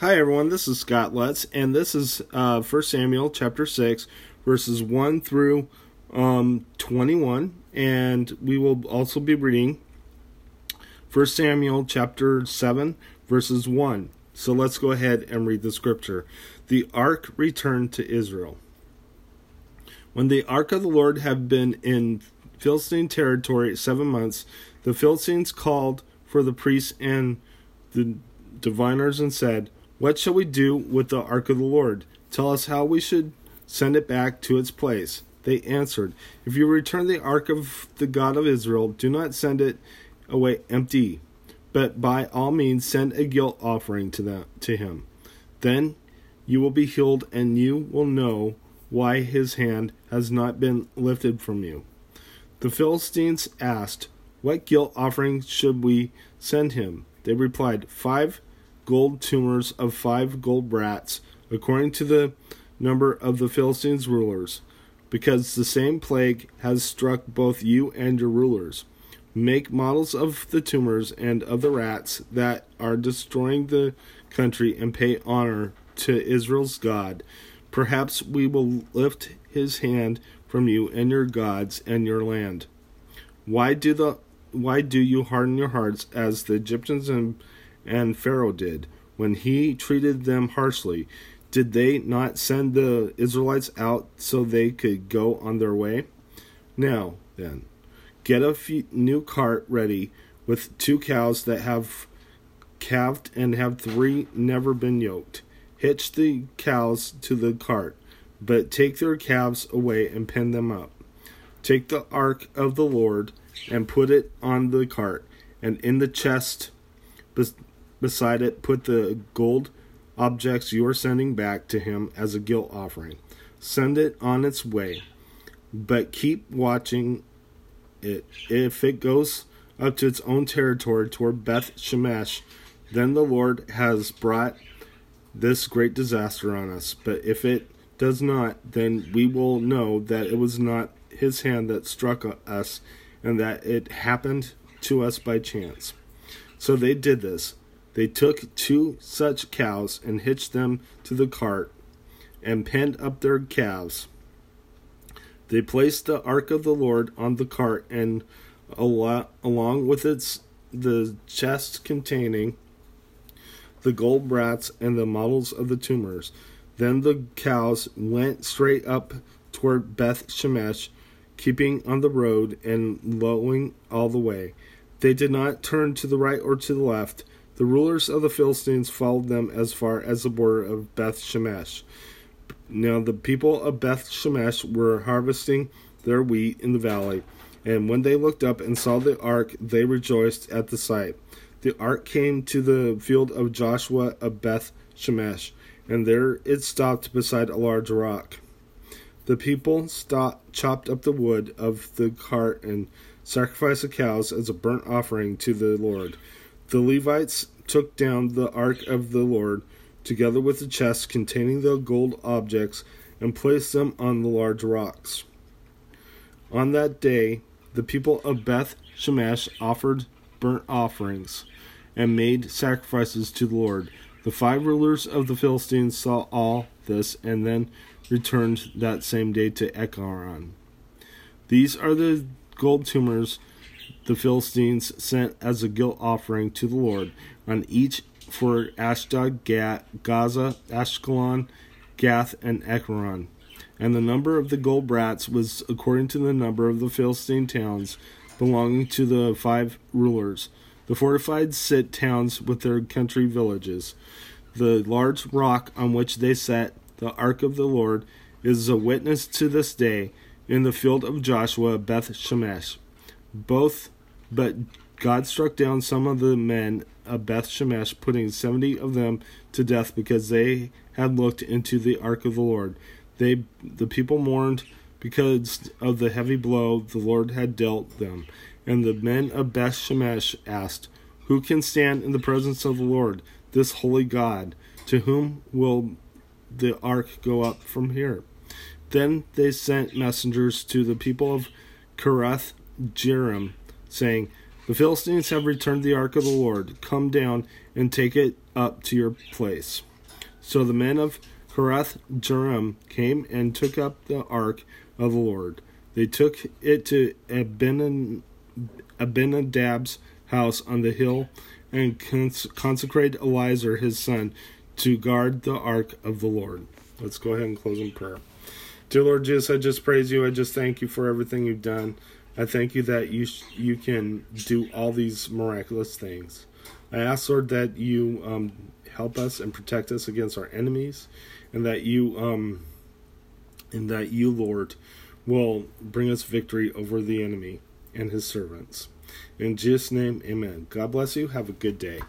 Hi everyone, this is Scott Lutz, and this is uh, 1 Samuel chapter 6, verses 1 through um, 21, and we will also be reading 1 Samuel chapter 7, verses 1. So let's go ahead and read the scripture. The ark returned to Israel. When the ark of the Lord had been in Philistine territory seven months, the Philistines called for the priests and the diviners and said, what shall we do with the ark of the Lord? Tell us how we should send it back to its place. They answered, If you return the ark of the God of Israel, do not send it away empty, but by all means send a guilt offering to them to him. Then you will be healed, and you will know why his hand has not been lifted from you. The Philistines asked, What guilt offering should we send him? They replied, Five gold tumors of five gold brats, according to the number of the Philistines' rulers, because the same plague has struck both you and your rulers. Make models of the tumors and of the rats that are destroying the country and pay honor to Israel's God. Perhaps we will lift his hand from you and your gods and your land. Why do the why do you harden your hearts as the Egyptians and and Pharaoh did when he treated them harshly? Did they not send the Israelites out so they could go on their way? Now, then, get a new cart ready with two cows that have calved and have three never been yoked. Hitch the cows to the cart, but take their calves away and pin them up. Take the ark of the Lord and put it on the cart, and in the chest Beside it, put the gold objects you are sending back to him as a guilt offering. Send it on its way, but keep watching it. If it goes up to its own territory toward Beth Shemesh, then the Lord has brought this great disaster on us. But if it does not, then we will know that it was not his hand that struck us, and that it happened to us by chance. So they did this. They took two such cows and hitched them to the cart and penned up their calves. They placed the ark of the Lord on the cart and along with its the chest containing the gold brats and the models of the tumors. Then the cows went straight up toward Beth Shemesh, keeping on the road and lowing all the way. They did not turn to the right or to the left. The rulers of the Philistines followed them as far as the border of Beth Shemesh. Now the people of Beth Shemesh were harvesting their wheat in the valley, and when they looked up and saw the ark, they rejoiced at the sight. The ark came to the field of Joshua of Beth Shemesh, and there it stopped beside a large rock. The people stopped, chopped up the wood of the cart and sacrificed the cows as a burnt offering to the Lord. The Levites took down the ark of the Lord, together with the chests containing the gold objects, and placed them on the large rocks. On that day, the people of Beth Shemesh offered burnt offerings and made sacrifices to the Lord. The five rulers of the Philistines saw all this and then returned that same day to Ekron. These are the gold tumors the Philistines sent as a guilt offering to the Lord on each for Ashdod, Gaza, Ashkelon, Gath, and Ekron. And the number of the gold brats was according to the number of the Philistine towns belonging to the five rulers, the fortified sit towns with their country villages. The large rock on which they set the ark of the Lord is a witness to this day in the field of Joshua, Beth Shemesh. Both but God struck down some of the men of Beth Shemesh, putting seventy of them to death because they had looked into the ark of the Lord. They the people mourned because of the heavy blow the Lord had dealt them. And the men of Beth Shemesh asked, Who can stand in the presence of the Lord, this holy God? To whom will the ark go up from here? Then they sent messengers to the people of Kiriath Jearim saying, The Philistines have returned the ark of the Lord. Come down and take it up to your place. So the men of Kiriath Jearim came and took up the ark of the Lord. They took it to Abinadab's house on the hill and consecrated Eleazar his son to guard the ark of the Lord. Let's go ahead and close in prayer. Dear Lord Jesus, I just praise you. I just thank you for everything you've done. I thank you that you you can do all these miraculous things. I ask Lord that you um, help us and protect us against our enemies, and that you um, and that you Lord will bring us victory over the enemy and his servants. In Jesus' name, Amen. God bless you. Have a good day.